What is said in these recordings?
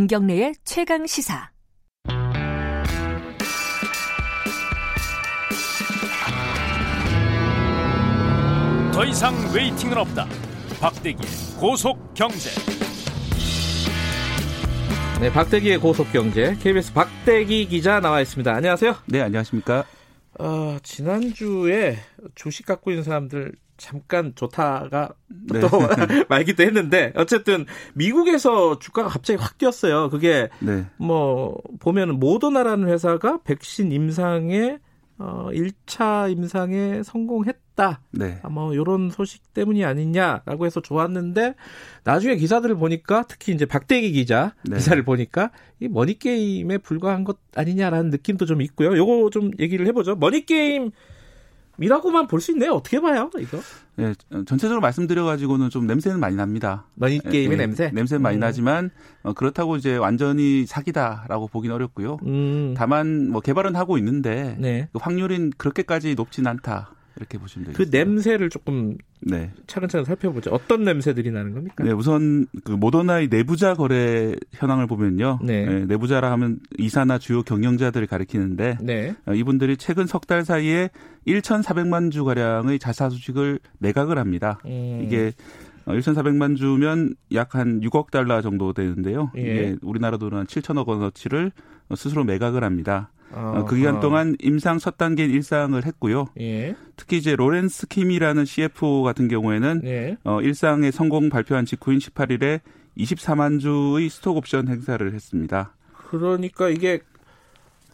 김경래의 최강 시사. 더 이상 웨이팅은 없다. 박대기의 고속 경제. 네, 박대기의 고속 경제 KBS 박대기 기자 나와 있습니다. 안녕하세요. 네, 안녕하십니까? 어, 지난주에 주식 갖고 있는 사람들 잠깐 좋다가 네. 또 말기도 했는데 어쨌든 미국에서 주가가 갑자기 확 뛰었어요. 그게 네. 뭐 보면은 모더나라는 회사가 백신 임상에 어 1차 임상에 성공했다. 네. 아, 뭐 요런 소식 때문이 아니냐라고 해서 좋았는데 나중에 기사들을 보니까 특히 이제 박대기 기자 네. 기사를 보니까 이 머니 게임에 불과한 것 아니냐라는 느낌도 좀 있고요. 요거 좀 얘기를 해 보죠. 머니 게임 이라고만 볼 수 있네요. 어떻게 봐요, 이거? 네, 전체적으로 말씀드려가지고는 좀 냄새는 많이 납니다. 머니 게임의 네, 냄새. 냄새는 많이 음. 나지만 어, 그렇다고 이제 완전히 사기다라고 보기는 어렵고요. 음. 다만 뭐 개발은 하고 있는데 네. 그 확률은 그렇게까지 높진 않다 이렇게 보시면 그 되겠습니다. 냄새를 조금 네. 차근차근 살펴보죠. 어떤 냄새들이 나는 겁니까? 네, 우선 그 모더나의 내부자 거래 현황을 보면요. 네. 내부자라 하면 이사나 주요 경영자들을 가리키는데 네. 어, 이분들이 최근 석 달 사이에 1,400만 주 가량의 자사 주식을 매각을 합니다. 음. 이게 1,400만 주면 약 한 6억 달러 정도 되는데요. 예. 이게 우리나라 돈은 한 7천억 원어치를 스스로 매각을 합니다. 어, 그 아하. 기간 동안 임상 첫 단계인 일상을 했고요. 예. 특히 이제 로렌스 킴이라는 CFO 같은 경우에는 예. 어, 일상의 성공 발표한 직후인 18일에 24만 주의 스톡 옵션 행사를 했습니다. 그러니까 이게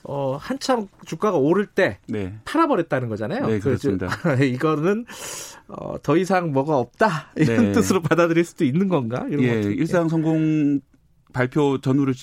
어 한참 주가가 오를 때 네. 팔아버렸다는 거잖아요. 네, 그, 그렇습니다. 이거는 어, 더 이상 뭐가 없다 이런 네. 뜻으로 받아들일 수도 있는 건가? 이런 예, 일상 성공 발표 전후를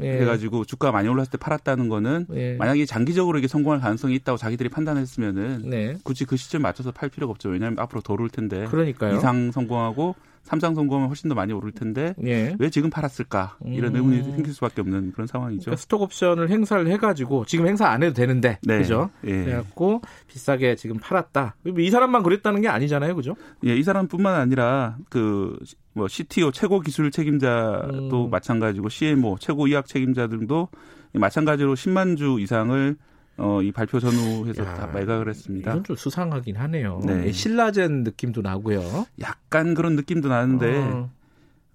예. 해가지고 주가 많이 올랐을 때 팔았다는 거는 예. 만약에 장기적으로 이게 성공할 가능성이 있다고 자기들이 판단했으면은 네. 굳이 그 시점 맞춰서 팔 필요가 없죠. 왜냐하면 앞으로 더 오를 텐데 그러니까요. 이상 성공하고 성공하면 훨씬 더 많이 오를 텐데 예. 왜 지금 팔았을까 이런 음. 의문이 생길 수밖에 없는 그런 상황이죠. 그러니까 스톡 옵션을 행사를 해가지고 지금 행사 안 해도 되는데 네. 그죠? 예. 그래갖고 비싸게 지금 팔았다. 이 사람만 그랬다는 게 아니잖아요, 그죠? 예, 이 사람뿐만 아니라 그 뭐 CTO 최고 기술 책임자도 음. 마찬가지고 CMO 최고 의학 책임자 등도 마찬가지로 10만 주 이상을 어, 이 발표 전후해서 야, 다 매각을 했습니다. 이건 좀 수상하긴 하네요. 네. 예, 신라젠 느낌도 나고요. 약간 그런 느낌도 나는데 어.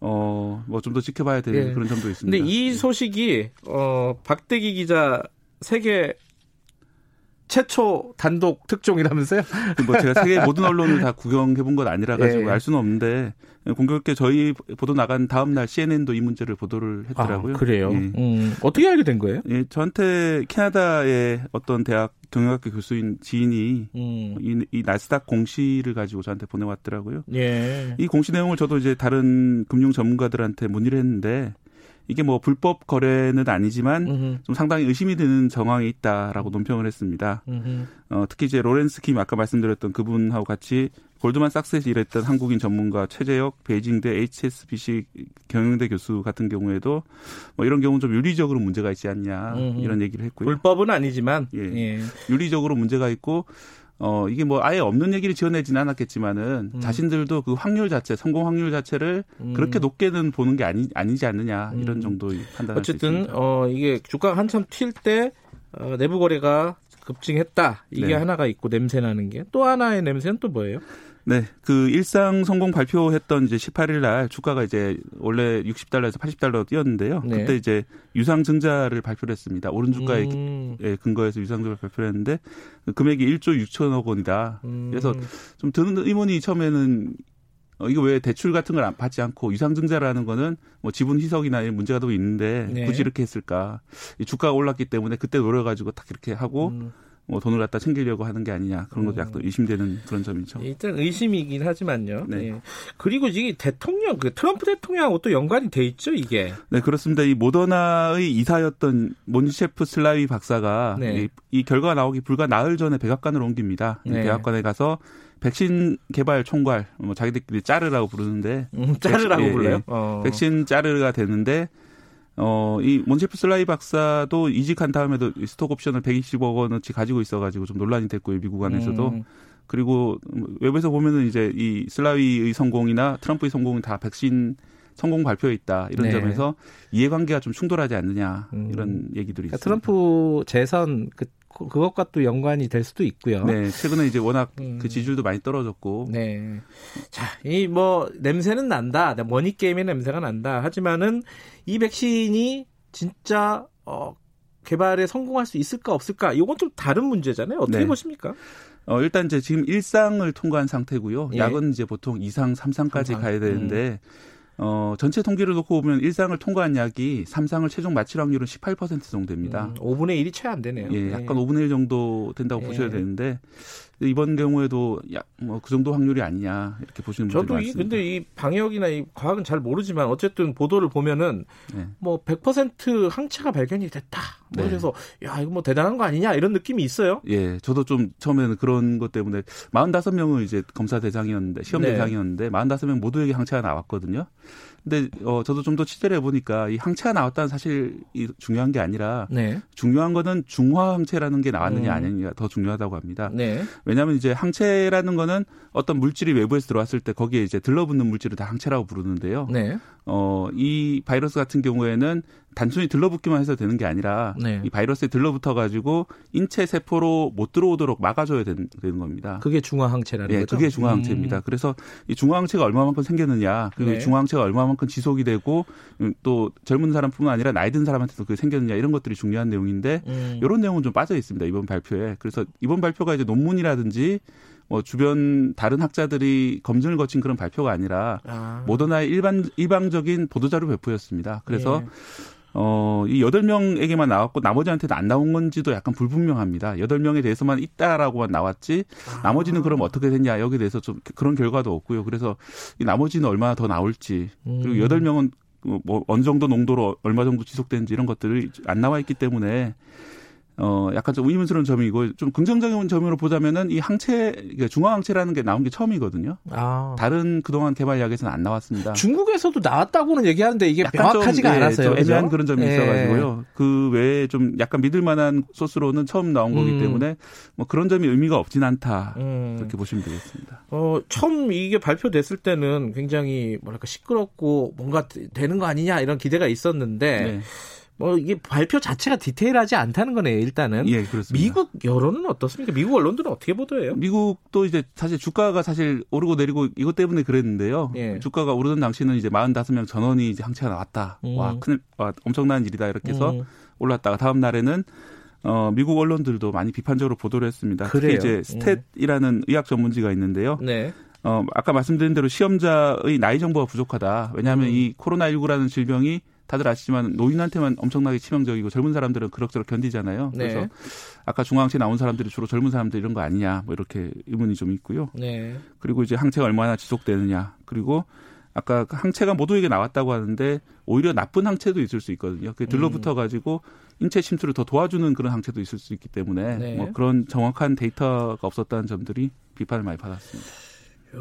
어, 뭐 좀 더 지켜봐야 될 예. 그런 점도 있습니다. 근데 이 소식이 어 박대기 기자 세계 최초 단독 특종이라면서요? 뭐 제가 세계 모든 언론을 다 구경해 본 건 아니라 가지고 예. 알 수는 없는데 공교롭게 저희 보도 나간 다음 날 CNN도 이 문제를 보도를 했더라고요. 아, 그래요. 예. 음, 어떻게 알게 된 거예요? 예, 저한테 캐나다의 어떤 대학 경영학교 교수인 지인이 음, 이, 이 나스닥 공시를 가지고 저한테 보내왔더라고요. 예. 이 공시 내용을 저도 이제 다른 금융 전문가들한테 문의를 했는데 이게 뭐 불법 거래는 아니지만 음흠, 좀 상당히 의심이 드는 정황이 있다라고 논평을 했습니다. 음흠. 어, 특히 이제 로렌스 킴 아까 말씀드렸던 그분하고 같이 골드만삭스에서 일했던 한국인 전문가 최재혁 베이징대 HSBC 경영대 교수 같은 경우에도 뭐 이런 경우는 좀 윤리적으로 문제가 있지 않냐 음흠. 이런 얘기를 했고요. 불법은 아니지만 예. 예. 윤리적으로 문제가 있고 어 이게 뭐 아예 없는 얘기를 지어내지는 않았겠지만은 음. 자신들도 그 확률 자체 성공 확률 자체를 음. 그렇게 높게는 보는 게 아니 아니지 않느냐 이런 음. 정도의 판단을 수 어쨌든. 어 이게 주가가 한참 튈 때 어, 내부 거래가 급증했다. 이게 네. 하나가 있고 냄새 나는 게 또 하나의 냄새는 또 뭐예요? 네, 그 일상 성공 발표했던 이제 18일 날 주가가 이제 원래 60달러에서 80달러 뛰었는데요. 네. 그때 이제 유상 증자를 발표를 했습니다. 오른 주가에 음, 예, 근거해서 유상 증자를 발표를 했는데 그 금액이 1조 6천억 원이다. 음. 그래서 좀 드는 의문이 처음에는 어, 이거 왜 대출 같은 걸안 받지 않고 유상증자라는 거는 뭐 지분 희석이나 이런 문제가 더 있는데 네. 굳이 이렇게 했을까? 이 주가가 올랐기 때문에 그때 노려가지고 딱 이렇게 하고 음. 뭐 돈을 갖다 챙기려고 하는 게 아니냐 그런 것도 음. 약간 의심되는 그런 점이죠. 일단 의심이긴 하지만요. 네. 예. 그리고 이게 대통령, 그 트럼프 대통령하고 또 연관이 돼 있죠, 이게. 네 그렇습니다. 이 모더나의 이사였던 몬셰프 슬라위 박사가 네. 이, 이 결과가 나오기 불과 나흘 전에 백악관을 옮깁니다. 이 네. 백악관에 가서 백신 개발 총괄 뭐 자기들끼리 짜르라고 부르는데 음, 자르라고 예, 불러요. 예. 어. 백신 짜르가 되는데 어, 이 몬체프 슬라이 박사도 이직한 다음에도 이 스톡 옵션을 120억 원어치 가지고 있어가지고 좀 논란이 됐고요, 미국 안에서도. 음. 그리고 외부에서 보면은 이제 이 슬라위의 성공이나 트럼프의 성공은 다 백신 성공 발표에 있다 이런 네. 점에서 이해관계가 좀 충돌하지 않느냐 음. 이런 얘기들이 그러니까 있습니다. 트럼프 재선 그 그것과 또 연관이 될 수도 있고요. 네, 최근에 이제 워낙 음. 그 지지율도 많이 떨어졌고 네. 자, 이 뭐 냄새는 난다. 머니 게임의 냄새가 난다. 하지만은 이 백신이 진짜 어 개발에 성공할 수 있을까 없을까? 이건 좀 다른 문제잖아요. 어떻게 네. 보십니까? 어, 일단 이제 지금 일상을 통과한 상태고요. 예. 약은 이제 보통 2상, 3상까지 삼상. 음. 가야 되는데 어, 전체 통계를 놓고 보면 일상을 통과한 약이 3상을 최종 마칠 확률은 18% 정도 됩니다. 음, 5분의 1이 채 안 되네요. 예, 약간 5분의 1 정도 된다고 예. 보셔야 되는데 이번 경우에도 뭐그 정도 확률이 아니냐 이렇게 보시는 분들이 저도 이 많습니다. 근데 이 방역이나 이 과학은 잘 모르지만 어쨌든 보도를 보면은 네. 뭐100% 항체가 발견이 됐다. 뭐 네. 그래서 야 이거 뭐 대단한 거 아니냐 이런 느낌이 있어요. 예, 저도 좀 처음에는 그런 것 때문에 45명은 이제 검사 대상이었는데 시험 네. 대상이었는데 45명 모두에게 항체가 나왔거든요. 근데 어 저도 좀 더 취재를 해보니까 이 항체가 나왔다는 사실이 중요한 게 아니라 네. 중요한 거는 중화 항체라는 게 나왔느냐 음. 아니냐 더 중요하다고 합니다. 네. 왜냐하면 이제 항체라는 거는 어떤 물질이 외부에서 들어왔을 때 거기에 이제 들러붙는 물질을 다 항체라고 부르는데요. 네. 어, 이 바이러스 같은 경우에는 단순히 들러붙기만 해서 되는 게 아니라 네. 이 바이러스에 들러붙어 가지고 인체 세포로 못 들어오도록 막아줘야 되는, 되는 겁니다. 그게 중화 항체라는 예, 거죠. 그게 중화항체입니다. 음. 그래서 이 중화항체가 얼마만큼 생겼느냐, 그리고 네. 이 중화항체가 얼마만큼 지속이 되고 음, 또 젊은 사람뿐만 아니라 나이 든 사람한테도 그게 생겼느냐 이런 것들이 중요한 내용인데 음. 이런 내용은 좀 빠져 있습니다 이번 발표에. 그래서 이번 발표가 이제 논문이라든지 뭐 주변 다른 학자들이 검증을 거친 그런 발표가 아니라 아. 모더나의 일반 일방적인 보도자료 배포였습니다. 그래서 예. 어, 이 여덟 명에게만 나왔고 나머지한테는 안 나온 건지도 약간 불분명합니다. 여덟 명에 대해서만 있다라고만 나왔지 나머지는 그럼 어떻게 됐냐 여기에 대해서 좀 그런 결과도 없고요. 그래서 이 나머지는 얼마나 더 나올지 그리고 음. 여덟 명은 뭐 어느 정도 농도로 얼마 정도 지속되는지 이런 것들이 안 나와 있기 때문에 어 약간 좀 의문스러운 점이고 좀 긍정적인 점으로 보자면은 이 항체 그러니까 중화항체라는 게 나온 게 처음이거든요. 아. 다른 그동안 개발 약에서는 안 나왔습니다. 중국에서도 나왔다고는 얘기하는데 이게 명확하지가 좀, 예, 않았어요. 좀 애매한? 그런 점이 예. 있어가지고요. 그 외에 좀 약간 믿을 만한 소스로는 처음 나온 거기 음. 때문에 뭐 그런 점이 의미가 없진 않다. 음. 그렇게 보시면 되겠습니다. 어, 처음 이게 발표됐을 때는 굉장히 뭐랄까 시끄럽고 뭔가 되는 거 아니냐 이런 기대가 있었는데 네. 뭐 이게 발표 자체가 디테일하지 않다는 거네요. 일단은 예, 그렇습니다. 미국 여론은 어떻습니까? 미국 언론들은 어떻게 보도해요? 미국도 이제 사실 주가가 사실 오르고 내리고 이것 때문에 그랬는데요. 예. 주가가 오르던 당시는 이제 45명 전원이 이제 항체가 나왔다. 음. 와, 큰, 와, 엄청난 일이다. 이렇게 해서 음. 올랐다가 다음 날에는 어, 미국 언론들도 많이 비판적으로 보도를 했습니다. 그래요? 특히 이제 스탯이라는 의학 전문지가 있는데요. 네. 어, 아까 말씀드린 대로 시험자의 나이 정보가 부족하다. 왜냐하면 음. 이 코로나19라는 질병이 다들 아시지만 노인한테만 엄청나게 치명적이고 젊은 사람들은 그럭저럭 견디잖아요. 네. 그래서 아까 중앙체 나온 사람들이 주로 젊은 사람들 이런 거 아니냐 뭐 이렇게 의문이 좀 있고요. 네. 그리고 이제 항체가 얼마나 지속되느냐. 그리고 아까 그 항체가 모두에게 나왔다고 하는데 오히려 나쁜 항체도 있을 수 있거든요. 그게 들러붙어 가지고 인체 침투를 더 도와주는 그런 항체도 있을 수 있기 때문에 네. 뭐 그런 정확한 데이터가 없었다는 점들이 비판을 많이 받았습니다.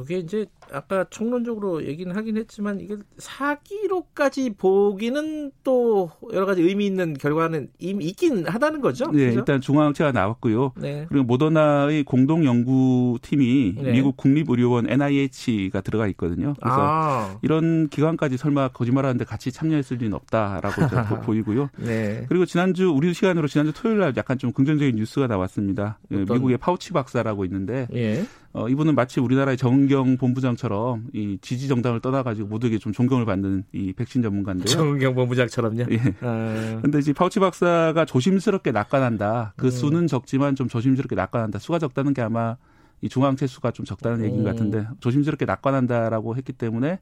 이게 이제 아까 총론적으로 얘기는 하긴 했지만 이게 사기로까지 보기는 또 여러 가지 의미 있는 결과는 이미 있긴 하다는 거죠. 네, 그죠? 일단 중화항체가 나왔고요. 네. 그리고 모더나의 공동 연구팀이 네. 미국 국립의료원 NIH가 들어가 있거든요. 그래서 아, 이런 기관까지 설마 거짓말하는데 같이 참여했을 리는 없다라고 보- 보이고요. 네. 그리고 지난주 우리 시간으로 지난주 토요일 날 약간 좀 긍정적인 뉴스가 나왔습니다. 예, 어떤? 미국의 파우치 박사라고 있는데 예. 어, 이분은 마치 우리나라의 정은경 본부장처럼 이 지지 정당을 떠나가지고 모두에게 좀 존경을 받는 이 백신 전문가인데요. 정경 본부장처럼요. 예. 아, 근데 이제 파우치 박사가 조심스럽게 낙관한다. 그 음. 수는 적지만 좀 조심스럽게 낙관한다. 수가 적다는 게 아마 이 중앙체 수가 좀 적다는 얘기인 것 음. 같은데 조심스럽게 낙관한다라고 했기 때문에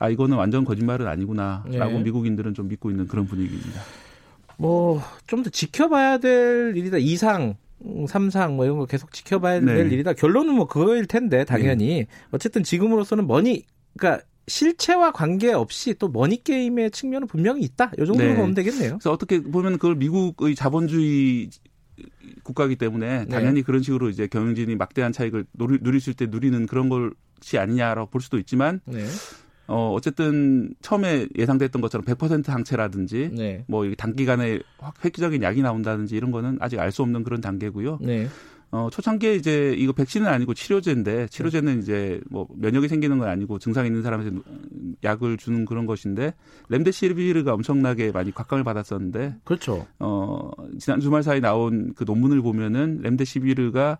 아 이거는 완전 거짓말은 아니구나라고 네. 미국인들은 좀 믿고 있는 그런 분위기입니다. 뭐 좀 더 지켜봐야 될 일이다. 이상 삼상 뭐 이런 거 계속 지켜봐야 될 네. 일이다. 결론은 뭐 그거일 텐데 당연히 어쨌든 지금으로서는 머니 그러니까 실체와 관계없이 또 머니 게임의 측면은 분명히 있다. 이 정도로 네. 보면 되겠네요. 그래서 어떻게 보면 그걸 미국의 자본주의 국가이기 때문에 네. 당연히 그런 식으로 이제 경영진이 막대한 차익을 누리, 누리실 때 누리는 그런 것이 아니냐라고 볼 수도 있지만 네. 어 어쨌든 처음에 예상됐던 것처럼 100% 항체라든지 네. 뭐 단기간에 확 획기적인 약이 나온다든지 이런 거는 아직 알 수 없는 그런 단계고요. 네. 어, 초창기에 이제 이거 백신은 아니고 치료제인데 치료제는 이제 뭐 면역이 생기는 건 아니고 증상 있는 사람한테 약을 주는 그런 것인데 렘데시비르가 엄청나게 많이 곽강을 받았었는데 그렇죠. 어, 지난 주말 사이 나온 그 논문을 보면은 렘데시비르가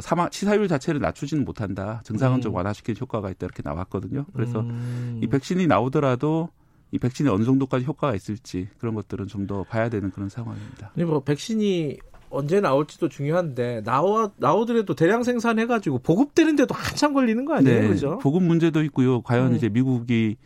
사망 치사율 자체를 낮추지는 못한다. 증상은 음. 좀 완화시키는 효과가 있다 이렇게 나왔거든요. 그래서 음. 이 백신이 나오더라도 이 백신이 어느 정도까지 효과가 있을지 그런 것들은 좀 더 봐야 되는 그런 상황입니다. 근데 뭐 백신이 언제 나올지도 중요한데 나와 나오더라도 대량 생산해 가지고 보급되는데도 한참 걸리는 거 아니에요, 그죠? 보급 문제도 있고요. 과연 음. 이제 미국이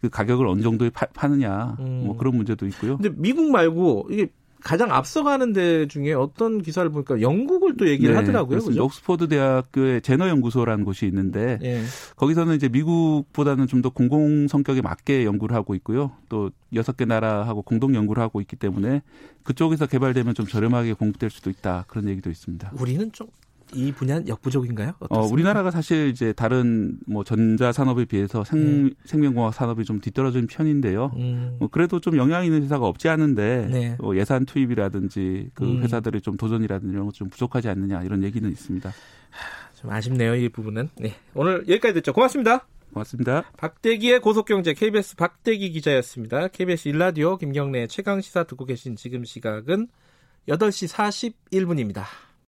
그 가격을 어느 정도에 파, 파느냐 음. 뭐 그런 문제도 있고요. 근데 미국 말고 이게 가장 앞서가는 데 중에 어떤 기사를 보니까 영국을 또 얘기를 네, 하더라고요. 그죠? 옥스퍼드 대학교의 제너 연구소라는 곳이 있는데 예. 거기서는 이제 미국보다는 좀 더 공공 성격에 맞게 연구를 하고 있고요. 또 여섯 개 나라하고 공동 연구를 하고 있기 때문에 그쪽에서 개발되면 좀 저렴하게 공급될 수도 있다 그런 얘기도 있습니다. 우리는 좀 이 분야는 역부족인가요? 어, 어떻습니까? 우리나라가 사실 이제 다른 뭐 전자 산업에 비해서 생, 생명공학 산업이 좀 뒤떨어진 편인데요. 음, 뭐 그래도 좀 영향 있는 회사가 없지 않은데 네. 뭐 예산 투입이라든지 그 음. 회사들의 좀 도전이라든지 이런 것 좀 부족하지 않느냐 이런 얘기는 있습니다. 좀 아쉽네요, 이 부분은. 네. 오늘 여기까지 듣죠. 고맙습니다. 고맙습니다. 박대기의 고속경제 KBS 박대기 기자였습니다. KBS 일라디오 김경래 최강 시사 듣고 계신 지금 시각은 8시 41분입니다.